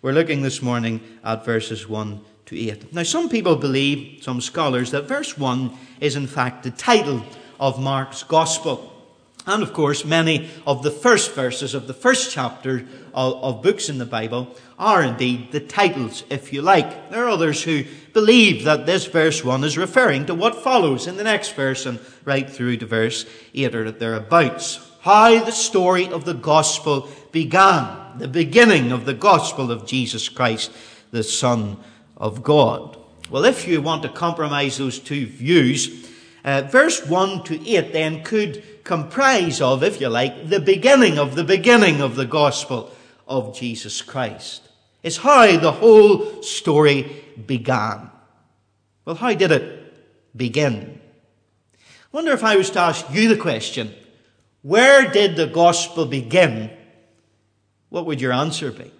We're looking this morning at verses 1 to 8. Now, some people believe, some scholars, that verse 1 is in fact the title of Mark's Gospel. And of course, many of the first verses of the first chapter of, of, books in the Bible are indeed the titles, if you like. There are others who believe that this verse 1 is referring to what follows in the next verse and right through to verse 8 or thereabouts. How the story of the gospel began, the beginning of the gospel of Jesus Christ, the Son of God. Well, if you want to compromise those two views, uh, verse 1 to 8 then could comprise of, if you like, the beginning of the beginning of the gospel of Jesus Christ. It's how the whole story began. Well, how did it begin? I wonder if I was to ask you the question, where did the gospel begin? What would your answer be?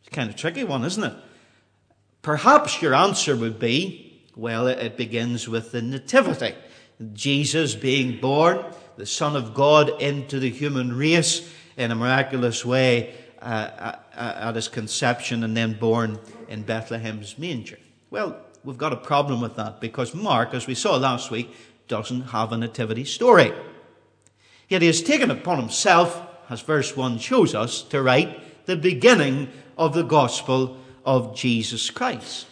It's kind of tricky one, isn't it? Perhaps your answer would be, well, it begins with the nativity. Jesus being born, the Son of God into the human race in a miraculous way uh, uh, uh, at his conception and then born in Bethlehem's manger. Well, we've got a problem with that because Mark, as we saw last week, doesn't have a nativity story. Yet he has taken upon himself, as verse 1 shows us, to write the beginning of the gospel of Jesus Christ.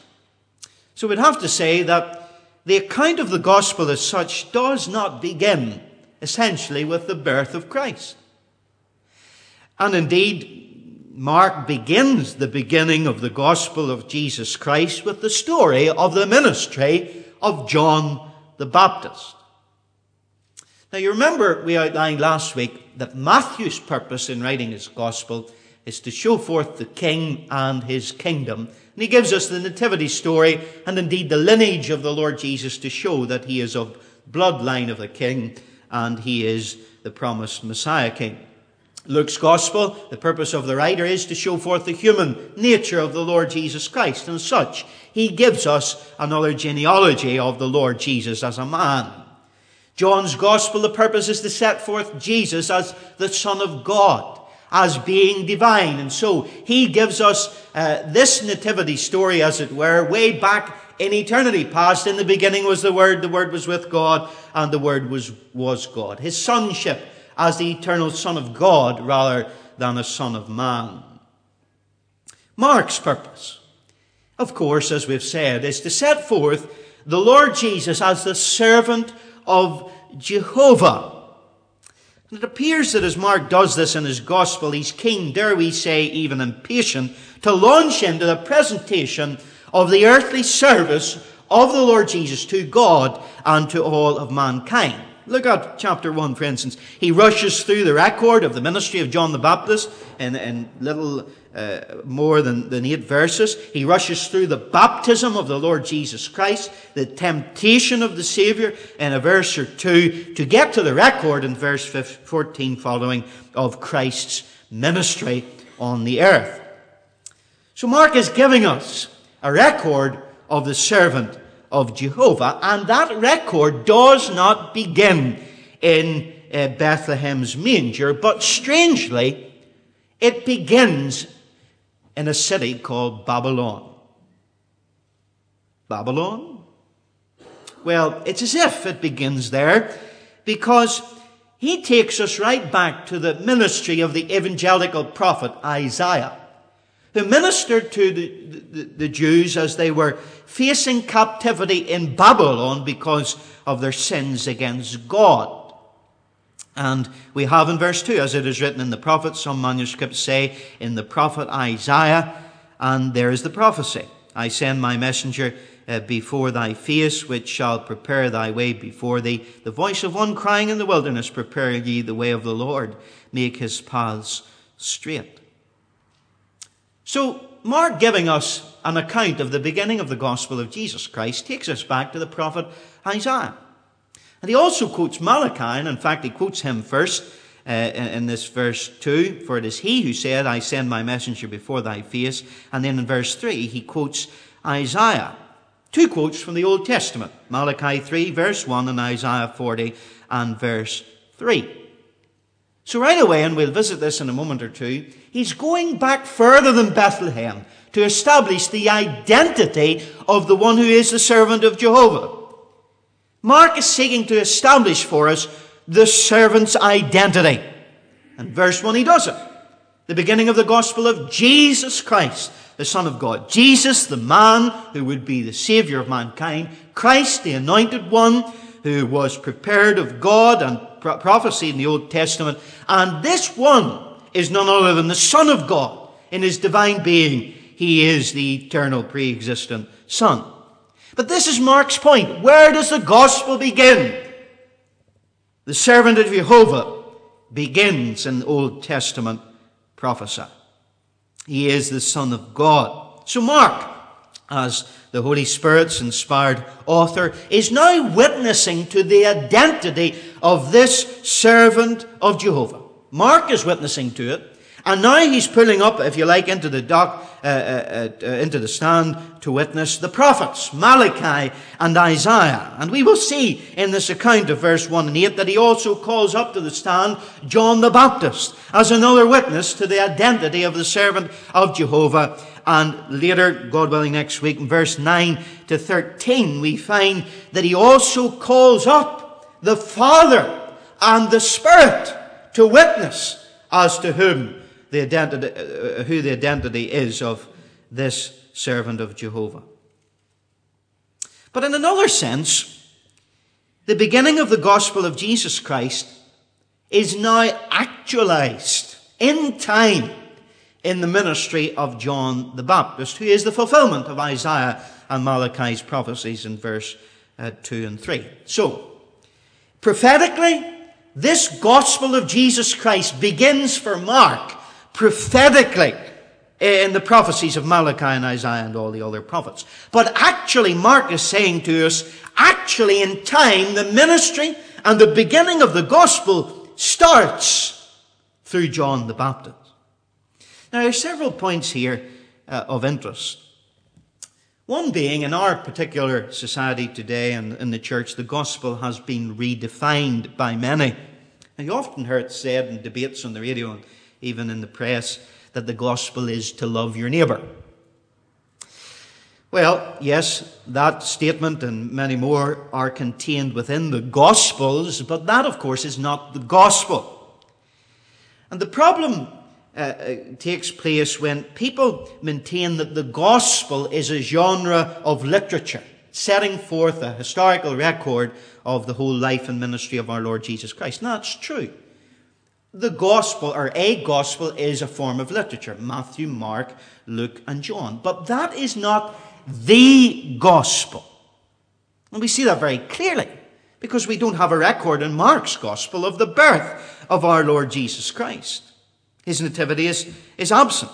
So we'd have to say that the account of the gospel as such does not begin essentially with the birth of Christ. And indeed, Mark begins the beginning of the gospel of Jesus Christ with the story of the ministry of John the Baptist. Now you remember we outlined last week that Matthew's purpose in writing his gospel is to show forth the king and his kingdom and he gives us the nativity story and indeed the lineage of the Lord Jesus to show that he is of bloodline of the king and he is the promised Messiah king. Luke's gospel, the purpose of the writer is to show forth the human nature of the Lord Jesus Christ. And such, he gives us another genealogy of the Lord Jesus as a man. John's gospel, the purpose is to set forth Jesus as the Son of God as being divine. And so he gives us uh, this nativity story, as it were, way back in eternity past. In the beginning was the Word, the Word was with God, and the Word was, was God. His sonship as the eternal Son of God rather than a Son of man. Mark's purpose, of course, as we've said, is to set forth the Lord Jesus as the servant of Jehovah and it appears that as Mark does this in his gospel, he's keen, dare we say, even impatient, to launch into the presentation of the earthly service of the Lord Jesus to God and to all of mankind. Look at chapter 1, for instance. He rushes through the record of the ministry of John the Baptist in, in little uh, more than, than eight verses. He rushes through the baptism of the Lord Jesus Christ, the temptation of the Savior in a verse or two, to get to the record in verse 14 following of Christ's ministry on the earth. So Mark is giving us a record of the servant of Jehovah, and that record does not begin in uh, Bethlehem's manger, but strangely, it begins in a city called Babylon. Babylon? Well, it's as if it begins there because he takes us right back to the ministry of the evangelical prophet Isaiah who ministered to the, the, the, Jews as they were facing captivity in Babylon because of their sins against God. And we have in verse 2, as it is written in the prophets, some manuscripts say in the prophet Isaiah, and there is the prophecy. I send my messenger uh, before thy face, which shall prepare thy way before thee. The voice of one crying in the wilderness, prepare ye the way of the Lord, make his paths straight. So, Mark giving us an account of the beginning of the gospel of Jesus Christ takes us back to the prophet Isaiah. And he also quotes Malachi, and in fact, he quotes him first uh, in this verse 2 For it is he who said, I send my messenger before thy face. And then in verse 3, he quotes Isaiah. Two quotes from the Old Testament Malachi 3, verse 1, and Isaiah 40 and verse 3. So, right away, and we'll visit this in a moment or two, he's going back further than Bethlehem to establish the identity of the one who is the servant of Jehovah. Mark is seeking to establish for us the servant's identity. And verse 1, he does it. The beginning of the gospel of Jesus Christ, the Son of God. Jesus, the man who would be the Savior of mankind. Christ, the anointed one who was prepared of God and prophecy in the Old Testament. And this one is none other than the Son of God in his divine being. He is the eternal pre-existent Son. But this is Mark's point. Where does the gospel begin? The servant of Jehovah begins in the Old Testament prophecy. He is the Son of God. So Mark, as the Holy Spirit's inspired author, is now witnessing to the identity of this servant of Jehovah. Mark is witnessing to it. And now he's pulling up, if you like, into the dock, uh, uh, uh, into the stand to witness the prophets, Malachi and Isaiah. And we will see in this account of verse 1 and 8 that he also calls up to the stand John the Baptist as another witness to the identity of the servant of Jehovah and later, God willing, next week, in verse 9 to 13, we find that he also calls up the Father and the Spirit to witness as to whom the identity, uh, who the identity is of this servant of Jehovah. But in another sense, the beginning of the gospel of Jesus Christ is now actualized in time in the ministry of John the Baptist, who is the fulfillment of Isaiah and Malachi's prophecies in verse uh, 2 and 3. So, prophetically, this gospel of Jesus Christ begins for Mark prophetically in the prophecies of Malachi and Isaiah and all the other prophets. But actually, Mark is saying to us, actually in time, the ministry and the beginning of the gospel starts through John the Baptist. Now, there are several points here uh, of interest. One being, in our particular society today and in the church, the gospel has been redefined by many. And you often hear it said in debates on the radio and even in the press that the gospel is to love your neighbour. Well, yes, that statement and many more are contained within the Gospels, but that, of course, is not the Gospel. And the problem uh, uh, takes place when people maintain that the gospel is a genre of literature, setting forth a historical record of the whole life and ministry of our Lord Jesus Christ. And that's true. The gospel, or a gospel, is a form of literature Matthew, Mark, Luke, and John. But that is not the gospel. And we see that very clearly because we don't have a record in Mark's gospel of the birth of our Lord Jesus Christ. His nativity is, is absent.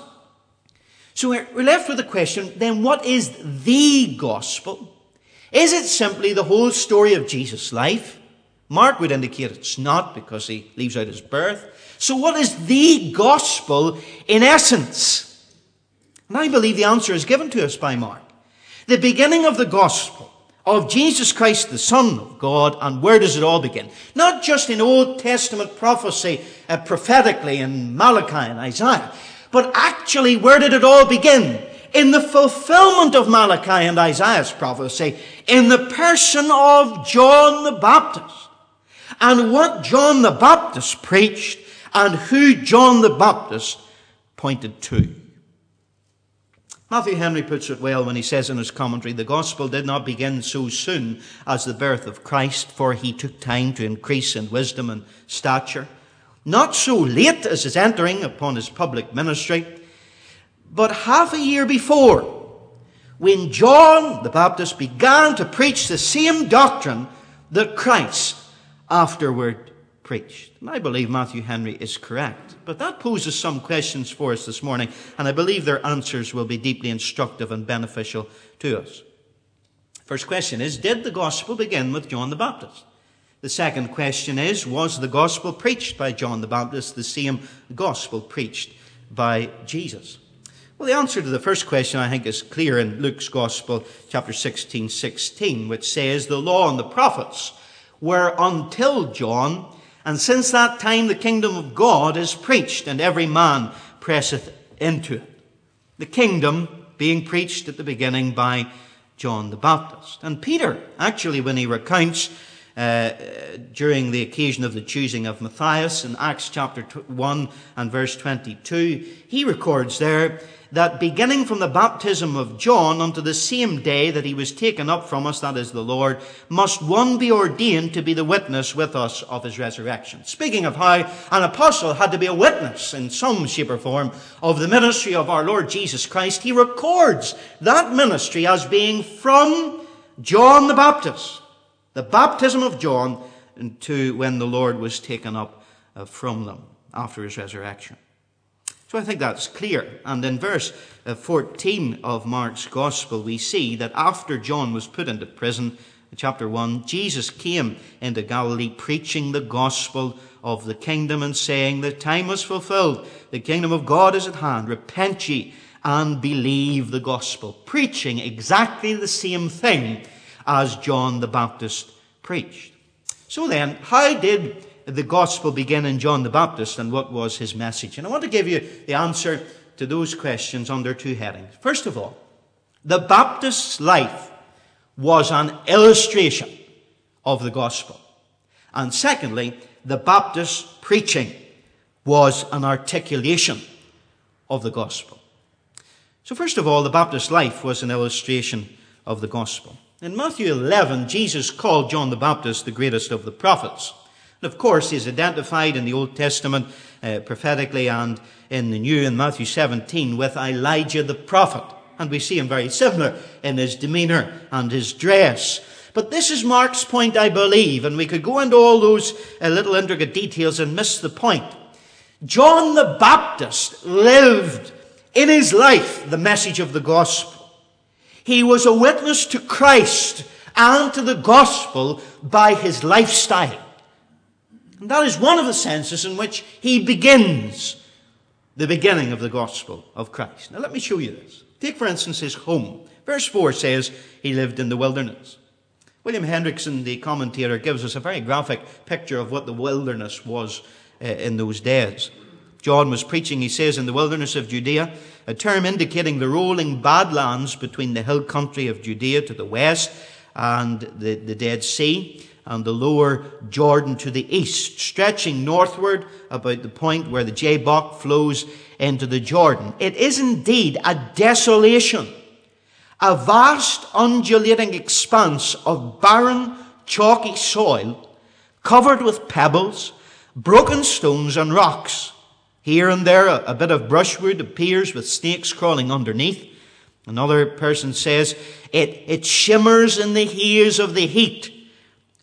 So we're, we're left with the question then, what is the gospel? Is it simply the whole story of Jesus' life? Mark would indicate it's not because he leaves out his birth. So, what is the gospel in essence? And I believe the answer is given to us by Mark. The beginning of the gospel of Jesus Christ, the Son of God, and where does it all begin? Not just in Old Testament prophecy, uh, prophetically in Malachi and Isaiah, but actually, where did it all begin? In the fulfillment of Malachi and Isaiah's prophecy, in the person of John the Baptist. And what John the Baptist preached, and who John the Baptist pointed to. Matthew Henry puts it well when he says in his commentary, the gospel did not begin so soon as the birth of Christ, for he took time to increase in wisdom and stature. Not so late as his entering upon his public ministry, but half a year before, when John the Baptist began to preach the same doctrine that Christ afterward preached. And I believe Matthew Henry is correct. But that poses some questions for us this morning, and I believe their answers will be deeply instructive and beneficial to us. First question is Did the gospel begin with John the Baptist? The second question is Was the gospel preached by John the Baptist the same gospel preached by Jesus? Well, the answer to the first question, I think, is clear in Luke's Gospel, chapter 16, 16, which says, The law and the prophets were until John, And since that time the kingdom of God is preached, and every man presseth into it. The kingdom being preached at the beginning by John the Baptist. And Peter, actually, when he recounts uh, during the occasion of the choosing of Matthias in Acts chapter 1 and verse 22, he records there that beginning from the baptism of John unto the same day that he was taken up from us, that is the Lord, must one be ordained to be the witness with us of his resurrection. Speaking of how an apostle had to be a witness in some shape or form of the ministry of our Lord Jesus Christ, he records that ministry as being from John the Baptist, the baptism of John, to when the Lord was taken up uh, from them after his resurrection. So I think that's clear. And in verse uh, 14 of Mark's Gospel, we see that after John was put into prison, chapter 1, Jesus came into Galilee preaching the gospel of the kingdom and saying, The time was fulfilled, the kingdom of God is at hand. Repent ye and believe the gospel. Preaching exactly the same thing as John the Baptist preached. So then, how did the gospel began in John the Baptist and what was his message? And I want to give you the answer to those questions under two headings. First of all, the Baptist's life was an illustration of the gospel. And secondly, the Baptist's preaching was an articulation of the gospel. So first of all, the Baptist's life was an illustration of the gospel. In Matthew 11, Jesus called John the Baptist the greatest of the prophets. And of course, he's identified in the Old Testament uh, prophetically and in the New in Matthew 17 with Elijah the prophet. And we see him very similar in his demeanor and his dress. But this is Mark's point, I believe, and we could go into all those uh, little intricate details and miss the point. John the Baptist lived in his life the message of the gospel. He was a witness to Christ and to the gospel by his lifestyle. And that is one of the senses in which he begins the beginning of the gospel of Christ. Now let me show you this. Take, for instance, his home. Verse 4 says he lived in the wilderness. William Hendriksen, the commentator, gives us a very graphic picture of what the wilderness was uh, in those days. John was preaching, he says, in the wilderness of Judea, a term indicating the rolling badlands between the hill country of Judea to the west and the, the Dead Sea and the lower Jordan to the east, stretching northward about the point where the Jabbok flows into the Jordan. It is indeed a desolation, a vast undulating expanse of barren, chalky soil covered with pebbles, broken stones and rocks. Here and there a, bit of brushwood appears with snakes crawling underneath. Another person says it, it shimmers in the haze of the heat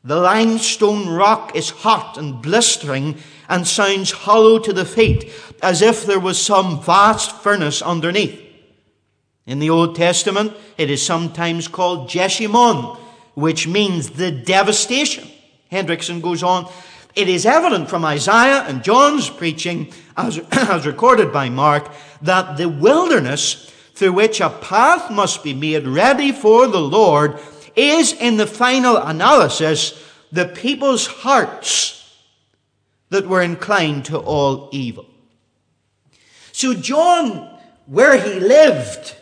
the limestone rock is hot and blistering and sounds hollow to the feet, as if there was some vast furnace underneath. In the Old Testament, it is sometimes called Jeshimon, which means the devastation. Hendriksen goes on, it is evident from Isaiah and John's preaching, as, as recorded by Mark, that the wilderness through which a path must be made ready for the Lord is in the final analysis the people's hearts that were inclined to all evil. So John, where he lived,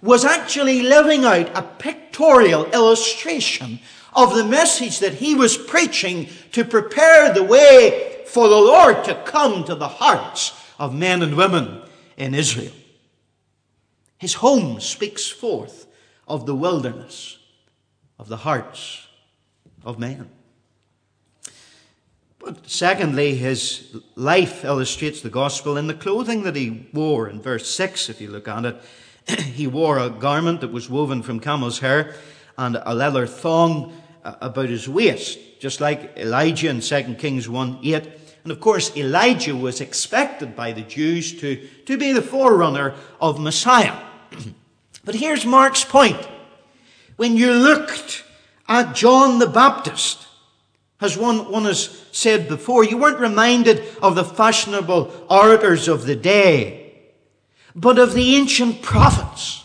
was actually living out a pictorial illustration of the message that he was preaching to prepare the way for the Lord to come to the hearts of men and women in Israel. His home speaks forth of the wilderness of the hearts of men. But secondly, his life illustrates the gospel in the clothing that he wore. In verse 6, if you look at it, he wore a garment that was woven from camel's hair and a leather thong uh, about his waist, just like Elijah in 2 Kings 1 8. And of course, Elijah was expected by the Jews to, to be the forerunner of Messiah. but here's Mark's point. When you looked at John the Baptist, as one, one has said before, you weren't reminded of the fashionable orators of the day, but of the ancient prophets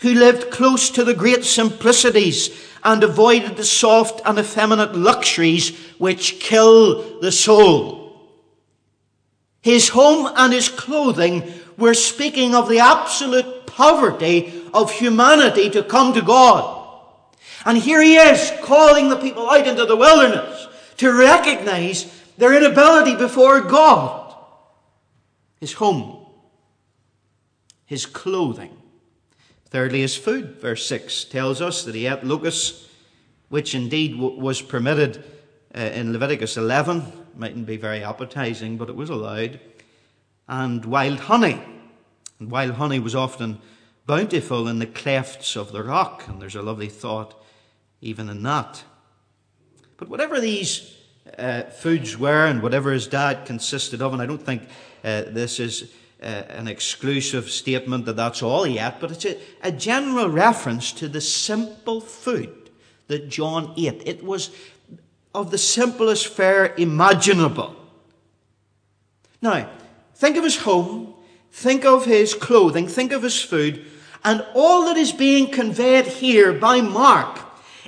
who lived close to the great simplicities and avoided the soft and effeminate luxuries which kill the soul. His home and his clothing were speaking of the absolute poverty of humanity to come to God. And here he is calling the people out into the wilderness to recognize their inability before God. His home, his clothing. Thirdly, his food. Verse 6 tells us that he ate locusts, which indeed was permitted uh, in Leviticus 11. Mightn't be very appetizing, but it was allowed. And wild honey. And wild honey was often bountiful in the clefts of the rock, and there's a lovely thought even in that. But whatever these uh, foods were and whatever his diet consisted of, and I don't think uh, this is uh, an exclusive statement that that's all he ate, but it's a, a general reference to the simple food that John ate. It was of the simplest fare imaginable. Now, think of his home, think of his clothing, think of his food, and all that is being conveyed here by Mark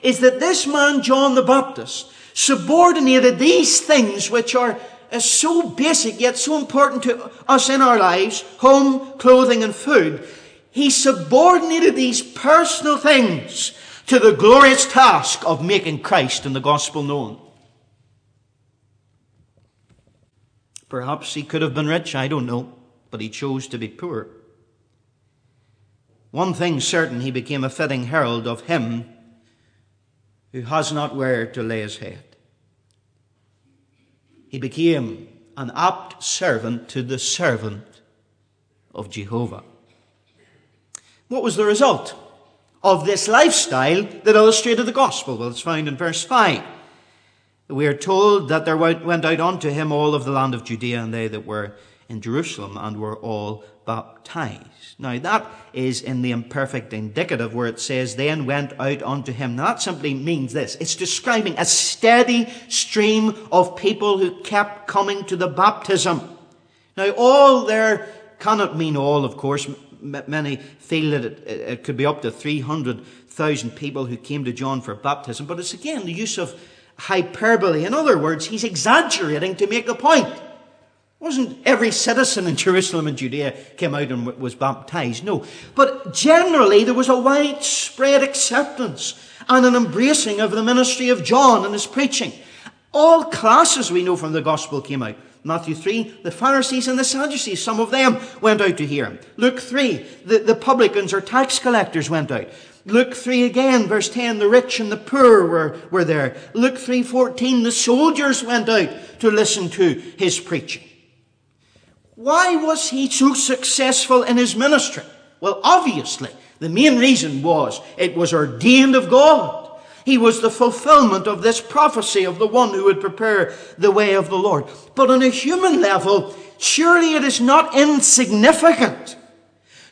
is that this man, John the Baptist, subordinated these things which are uh, so basic yet so important to us in our lives home, clothing, and food. He subordinated these personal things to the glorious task of making Christ and the gospel known. Perhaps he could have been rich, I don't know, but he chose to be poor. One thing certain, he became a fitting herald of him who has not where to lay his head. He became an apt servant to the servant of Jehovah. What was the result of this lifestyle that illustrated the gospel? Well, it's found in verse 5. We are told that there went out unto him all of the land of Judea and they that were in Jerusalem and were all baptized. Now that is in the imperfect indicative where it says, then went out unto him. Now that simply means this. It's describing a steady stream of people who kept coming to the baptism. Now all there cannot mean all, of course. Many feel that it, it could be up to 300,000 people who came to John for baptism, but it's again the use of hyperbole. In other words, he's exaggerating to make a point wasn't every citizen in Jerusalem and Judea came out and was baptized. No. But generally, there was a widespread acceptance and an embracing of the ministry of John and his preaching. All classes we know from the gospel came out. Matthew 3, the Pharisees and the Sadducees, some of them went out to hear him. Luke 3, the, the publicans or tax collectors went out. Luke 3 again, verse 10, the rich and the poor were, were there. Luke 3.14, the soldiers went out to listen to his preaching. Why was he so successful in his ministry? Well, obviously, the main reason was it was ordained of God. He was the fulfillment of this prophecy of the one who would prepare the way of the Lord. But on a human level, surely it is not insignificant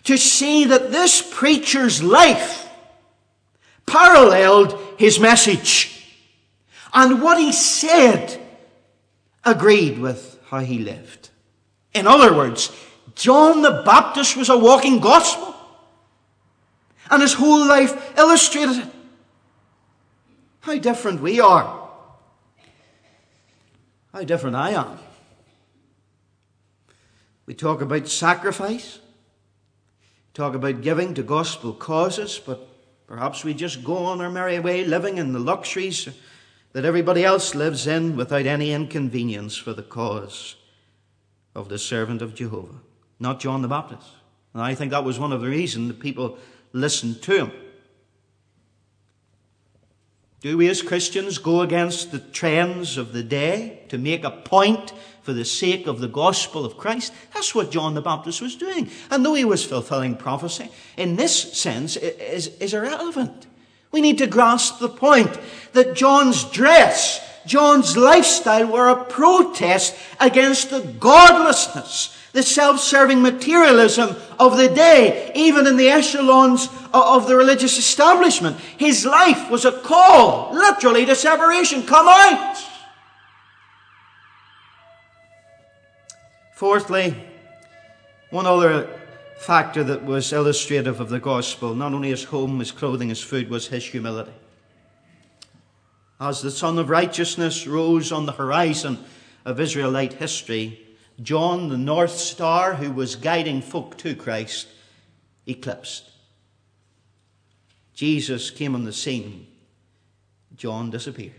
to see that this preacher's life paralleled his message. And what he said agreed with how he lived. In other words, John the Baptist was a walking gospel. And his whole life illustrated it. How different we are. How different I am. We talk about sacrifice, talk about giving to gospel causes, but perhaps we just go on our merry way living in the luxuries that everybody else lives in without any inconvenience for the cause of the servant of Jehovah, not John the Baptist. And I think that was one of the reasons that people listened to him. Do we as Christians go against the trends of the day to make a point for the sake of the gospel of Christ? That's what John the Baptist was doing. And though he was fulfilling prophecy, in this sense, is, is irrelevant. We need to grasp the point that John's dress John's lifestyle were a protest against the godlessness, the self-serving materialism of the day, even in the echelons of the religious establishment. His life was a call, literally, to separation. Come out! Fourthly, one other factor that was illustrative of the gospel, not only his home, his clothing, his food, was his humility. As the Sun of Righteousness rose on the horizon of Israelite history, John, the North Star, who was guiding folk to Christ, eclipsed. Jesus came on the scene. John disappeared.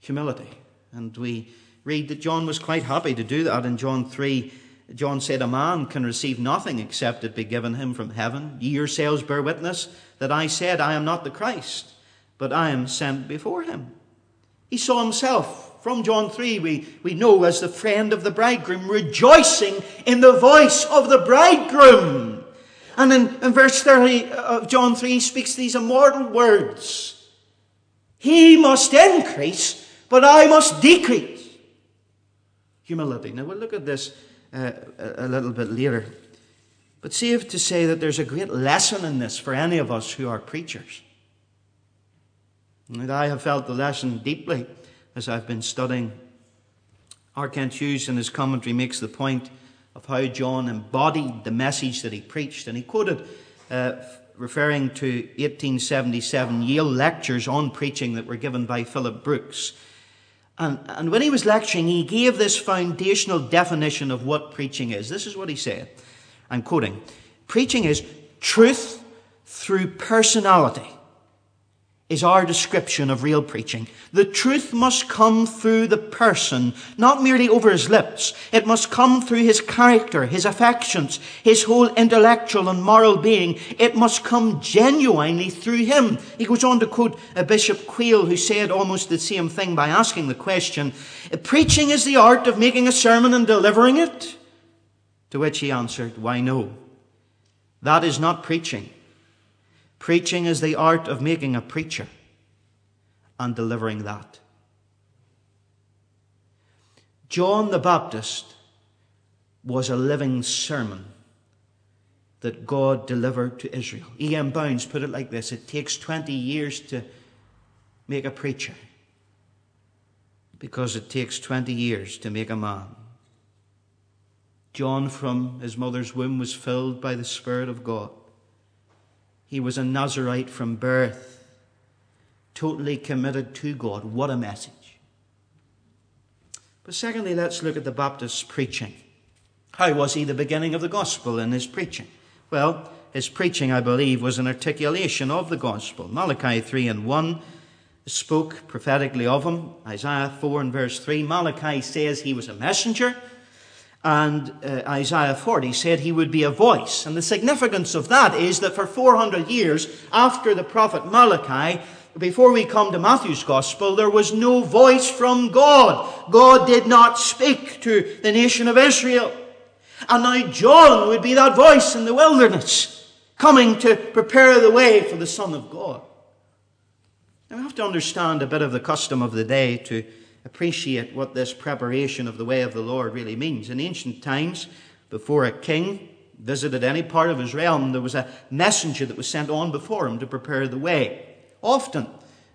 Humility. And we read that John was quite happy to do that in John 3. John said, A man can receive nothing except it be given him from heaven. Ye yourselves bear witness that I said, I am not the Christ, but I am sent before him. He saw himself from John 3, we, we know as the friend of the bridegroom, rejoicing in the voice of the bridegroom. And in, in verse 30 of John 3, he speaks these immortal words He must increase, but I must decrease. Humility. Now we'll look at this uh, a little bit later. But safe to say that there's a great lesson in this for any of us who are preachers. And I have felt the lesson deeply as I've been studying. R. Kent Hughes, in his commentary, makes the point of how John embodied the message that he preached. And he quoted, uh, referring to 1877 Yale lectures on preaching that were given by Phillips Brooks. And, and when he was lecturing, he gave this foundational definition of what preaching is. This is what he said. I'm quoting Preaching is truth through personality is our description of real preaching. The truth must come through the person, not merely over his lips. It must come through his character, his affections, his whole intellectual and moral being. It must come genuinely through him. He goes on to quote a Bishop Quayle who said almost the same thing by asking the question, preaching is the art of making a sermon and delivering it? To which he answered, why no. That is not preaching. Preaching is the art of making a preacher and delivering that. John the Baptist was a living sermon that God delivered to Israel. E.M. Bounds put it like this It takes 20 years to make a preacher because it takes 20 years to make a man. John, from his mother's womb, was filled by the Spirit of God. He was a Nazarite from birth, totally committed to God. What a message. But secondly, let's look at the Baptist's preaching. How was he the beginning of the gospel in his preaching? Well, his preaching, I believe, was an articulation of the gospel. Malachi 3 and 1 spoke prophetically of him. Isaiah 4 and verse 3, Malachi says he was a messenger and uh, Isaiah 40 said he would be a voice. And the significance of that is that for 400 years after the prophet Malachi, before we come to Matthew's gospel, there was no voice from God. God did not speak to the nation of Israel. And now John would be that voice in the wilderness, coming to prepare the way for the Son of God. Now we have to understand a bit of the custom of the day to appreciate what this preparation of the way of the Lord really means. In ancient times, before a king visited any part of his realm, there was a messenger that was sent on before him to prepare the way. Often,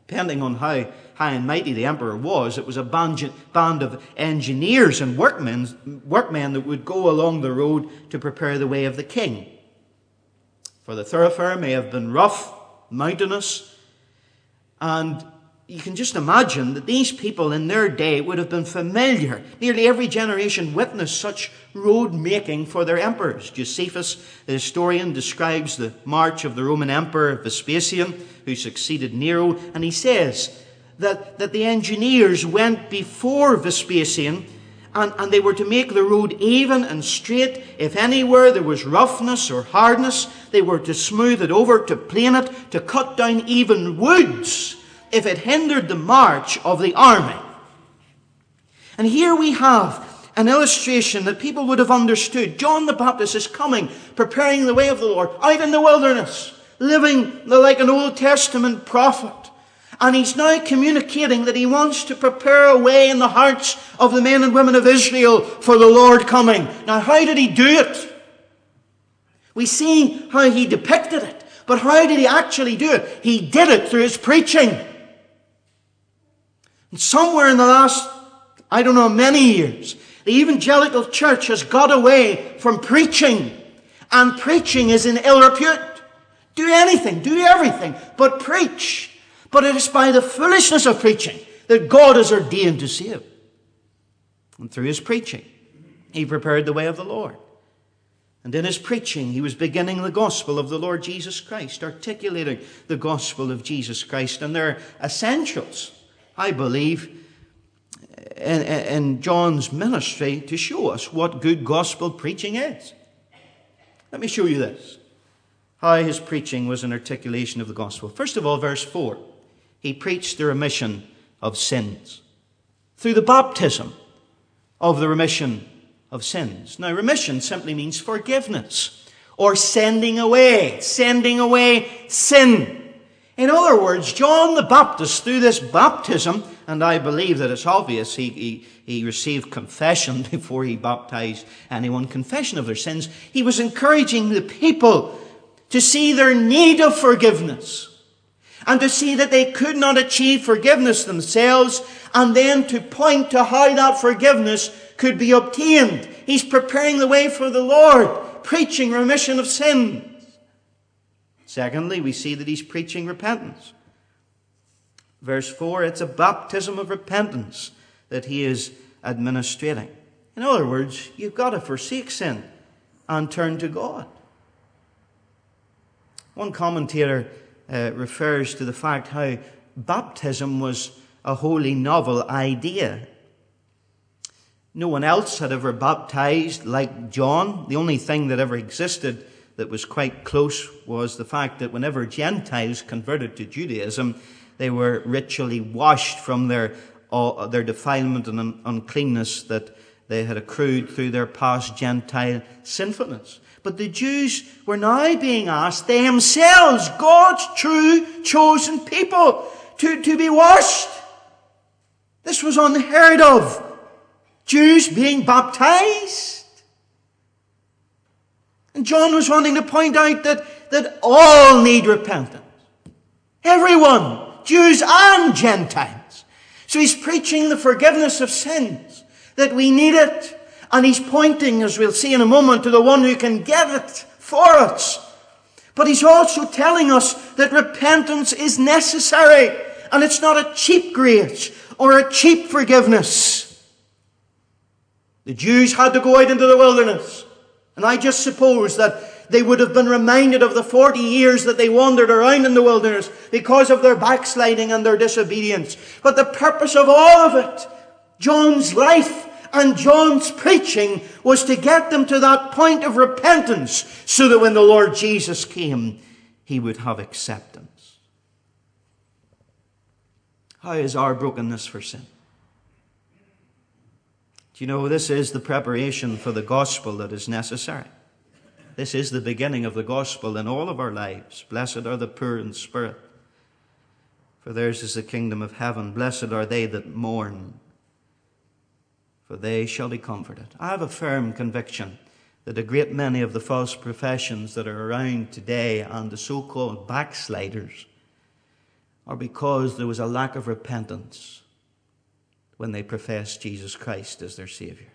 depending on how high and mighty the emperor was, it was a band of engineers and workmen, workmen that would go along the road to prepare the way of the king. For the thoroughfare may have been rough, mountainous, and you can just imagine that these people in their day would have been familiar. Nearly every generation witnessed such road making for their emperors. Josephus, the historian, describes the march of the Roman Emperor Vespasian, who succeeded Nero, and he says that, that the engineers went before Vespasian and, and they were to make the road even and straight. If anywhere there was roughness or hardness, they were to smooth it over, to plane it, to cut down even woods if it hindered the march of the army. And here we have an illustration that people would have understood. John the Baptist is coming, preparing the way of the Lord, out in the wilderness, living like an Old Testament prophet. And he's now communicating that he wants to prepare a way in the hearts of the men and women of Israel for the Lord coming. Now, how did he do it? We see how he depicted it, but how did he actually do it? He did it through his preaching. And somewhere in the last, I don't know, many years, the evangelical church has got away from preaching And preaching is in ill repute. Do anything, do everything, but preach. But it is by the foolishness of preaching that God has ordained to save. And through his preaching, he prepared the way of the Lord. And in his preaching, he was beginning the gospel of the Lord Jesus Christ, articulating the gospel of Jesus Christ. And there are essentials, I believe, in, in John's ministry to show us what good gospel preaching is. Let me show you this how his preaching was an articulation of the gospel. First of all, verse 4 he preached the remission of sins through the baptism of the remission of sins. Now, remission simply means forgiveness or sending away, sending away sin. In other words, John the Baptist, through this baptism, and I believe that it's obvious he, he, he received confession before he baptized anyone, confession of their sins, he was encouraging the people to see their need of forgiveness and to see that they could not achieve forgiveness themselves and then to point to how that forgiveness could be obtained. He's preparing the way for the Lord, preaching remission of sins. Secondly, we see that he's preaching repentance. Verse 4 it's a baptism of repentance that he is administrating. In other words, you've got to forsake sin and turn to God. One commentator uh, refers to the fact how baptism was a wholly novel idea no one else had ever baptized like John. The only thing that ever existed that was quite close was the fact that whenever Gentiles converted to Judaism, they were ritually washed from their, uh, their defilement and un- uncleanness that they had accrued through their past Gentile sinfulness. But the Jews were now being asked themselves, God's true chosen people, to, to be washed. This was unheard of Jews being baptized. John was wanting to point out that, that all need repentance. Everyone, Jews and Gentiles. So he's preaching the forgiveness of sins, that we need it. And he's pointing, as we'll see in a moment, to the one who can get it for us. But he's also telling us that repentance is necessary. And it's not a cheap grace or a cheap forgiveness. The Jews had to go out into the wilderness. And I just suppose that they would have been reminded of the 40 years that they wandered around in the wilderness because of their backsliding and their disobedience. But the purpose of all of it, John's life and John's preaching was to get them to that point of repentance so that when the Lord Jesus came, he would have acceptance. How is our brokenness for sin? Do you know this is the preparation for the gospel that is necessary? This is the beginning of the gospel in all of our lives. Blessed are the poor in spirit, for theirs is the kingdom of heaven. Blessed are they that mourn, for they shall be comforted. I have a firm conviction that a great many of the false professions that are around today and the so called backsliders are because there was a lack of repentance when they professed Jesus Christ as their Savior.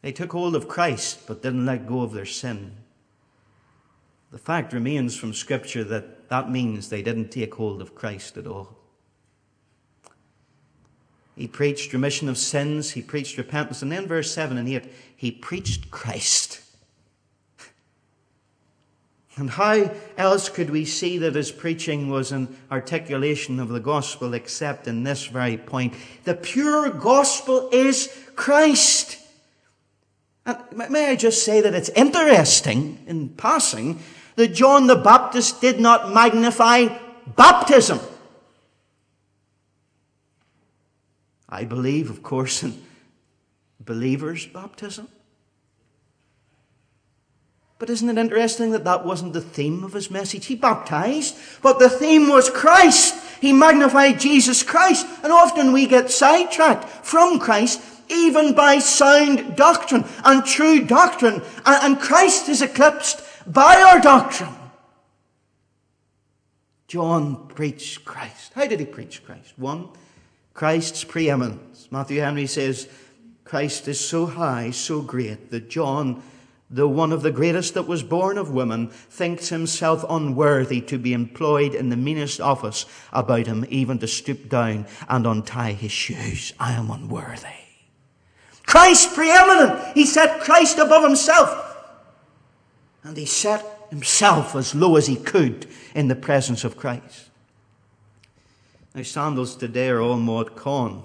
They took hold of Christ but didn't let go of their sin. The fact remains from Scripture that that means they didn't take hold of Christ at all. He preached remission of sins, he preached repentance, and then verse 7 and 8, he preached Christ. And how else could we see that his preaching was an articulation of the gospel except in this very point? The pure gospel is Christ. And may I just say that it's interesting in passing that John the Baptist did not magnify baptism. I believe, of course, in believers' baptism. But isn't it interesting that that wasn't the theme of his message? He baptized, but the theme was Christ. He magnified Jesus Christ. And often we get sidetracked from Christ, even by sound doctrine and true doctrine. And Christ is eclipsed by our doctrine. John preached Christ. How did he preach Christ? One, Christ's preeminence. Matthew Henry says, Christ is so high, so great, that John though one of the greatest that was born of woman, thinks himself unworthy to be employed in the meanest office about him, even to stoop down and untie his shoes. I am unworthy. Christ preeminent. He set Christ above himself. And he set himself as low as he could in the presence of Christ. Now, sandals today are all mod con.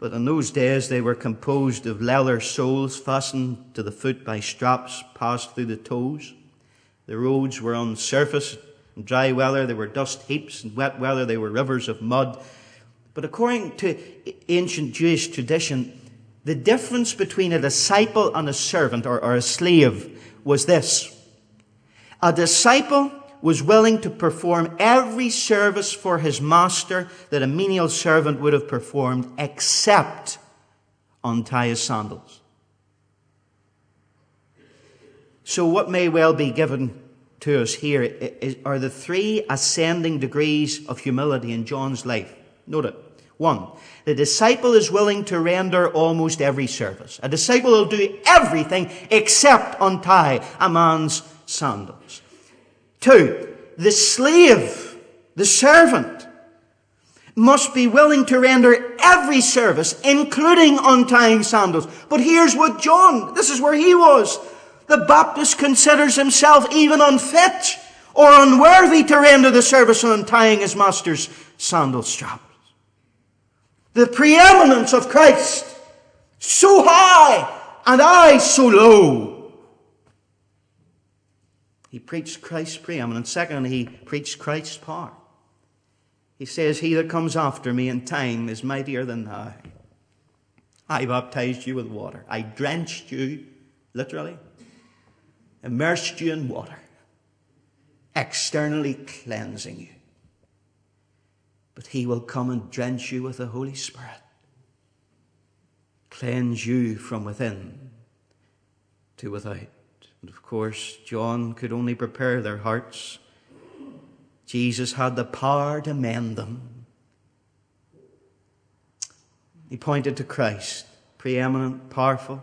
But in those days, they were composed of leather soles fastened to the foot by straps passed through the toes. The roads were on surface. In dry weather, they were dust heaps. In wet weather, they were rivers of mud. But according to ancient Jewish tradition, the difference between a disciple and a servant or, or a slave was this. A disciple was willing to perform every service for his master that a menial servant would have performed except untie his sandals. So what may well be given to us here are the three ascending degrees of humility in John's life. Note it. One, the disciple is willing to render almost every service. A disciple will do everything except untie a man's sandals. Two, the slave, the servant, must be willing to render every service, including untying sandals. But here's what John, this is where he was. The Baptist considers himself even unfit or unworthy to render the service of untying his master's sandal strap. The preeminence of Christ so high and I so low. He preached Christ's preeminence. Second, he preached Christ's power. He says, He that comes after me in time is mightier than I. I baptized you with water. I drenched you, literally, immersed you in water, externally cleansing you but he will come and drench you with the Holy Spirit, cleanse you from within to without. And of course, John could only prepare their hearts. Jesus had the power to mend them. He pointed to Christ, preeminent, powerful.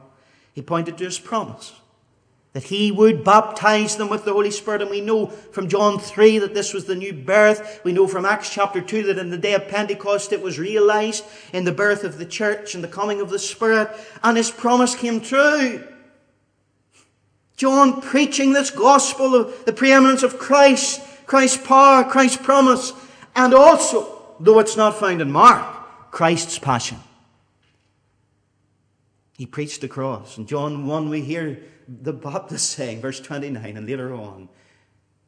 He pointed to his promise that he would baptize them with the Holy Spirit. And we know from John 3 that this was the new birth. We know from Acts chapter 2 that in the day of Pentecost it was realized in the birth of the church and the coming of the Spirit. And his promise came true. John preaching this gospel of the preeminence of Christ, Christ's power, Christ's promise, and also, though it's not found in Mark, Christ's passion. He preached the cross. In John 1 we hear the Baptist saying, verse 29, and later on,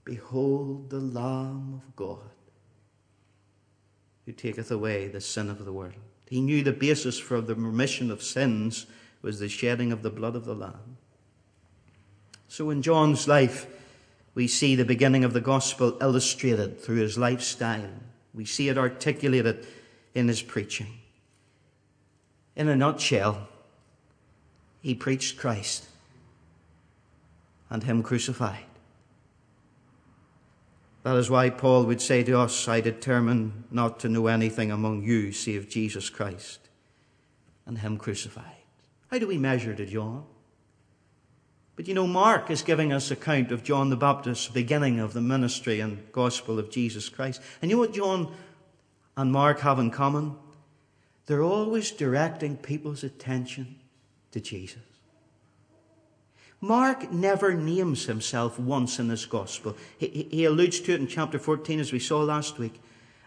Behold the Lamb of God who taketh away the sin of the world. He knew the basis for the remission of sins was the shedding of the blood of the Lamb. So in John's life, we see the beginning of the gospel illustrated through his lifestyle. We see it articulated in his preaching. In a nutshell, he preached Christ and Him crucified. That is why Paul would say to us, I determine not to know anything among you save Jesus Christ and Him crucified. How do we measure to John? But you know, Mark is giving us account of John the Baptist's beginning of the ministry and gospel of Jesus Christ. And you know what John and Mark have in common? They're always directing people's attention to Jesus. Mark never names himself once in this gospel. He, he, alludes to it in chapter 14, as we saw last week.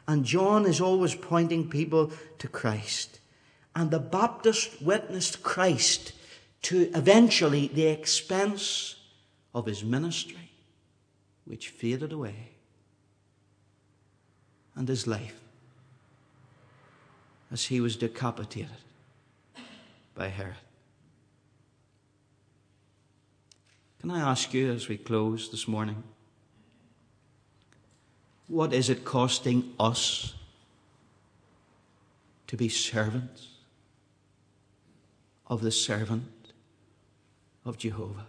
And John is always pointing people to Christ. And the Baptist witnessed Christ to eventually the expense of his ministry, which faded away, and his life as he was decapitated by Herod. Can I ask you as we close this morning? What is it costing us to be servants of the servant of Jehovah?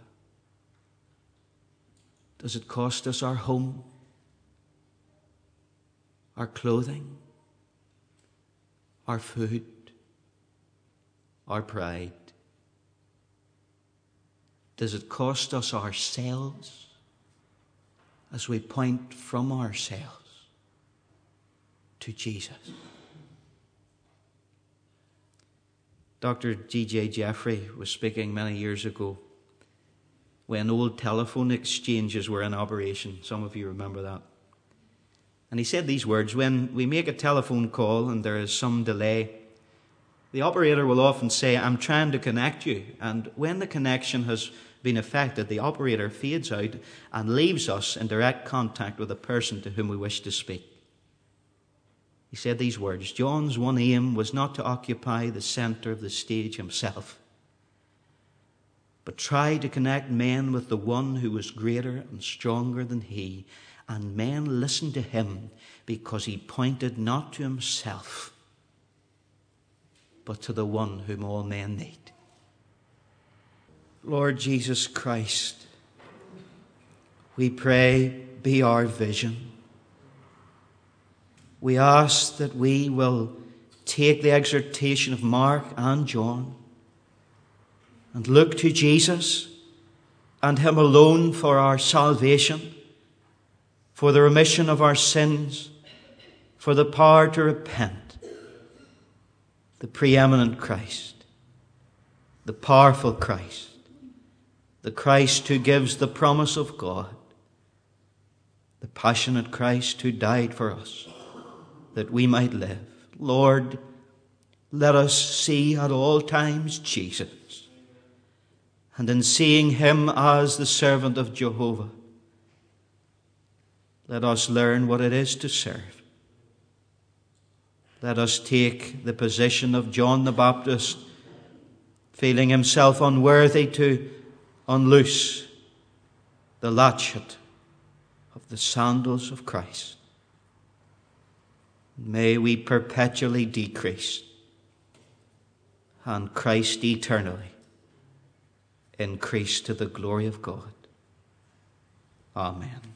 Does it cost us our home, our clothing, our food, our pride? Does it cost us ourselves as we point from ourselves to Jesus? Dr. G.J. Jeffrey was speaking many years ago when old telephone exchanges were in operation. Some of you remember that. And he said these words When we make a telephone call and there is some delay, the operator will often say, I'm trying to connect you. And when the connection has been affected, the operator fades out and leaves us in direct contact with the person to whom we wish to speak. He said these words John's one aim was not to occupy the center of the stage himself, but try to connect men with the one who was greater and stronger than he. And men listened to him because he pointed not to himself, but to the one whom all men need. Lord Jesus Christ, we pray, be our vision we ask that we will take the exhortation of Mark and John and look to Jesus and Him alone for our salvation, for the remission of our sins, for the power to repent. The preeminent Christ, the powerful Christ, the Christ who gives the promise of God, the passionate Christ who died for us that we might live. Lord, let us see at all times Jesus. And in seeing him as the servant of Jehovah, let us learn what it is to serve. Let us take the position of John the Baptist, feeling himself unworthy to unloose the latchet of the sandals of Christ. May we perpetually decrease and Christ eternally increase to the glory of God. Amen.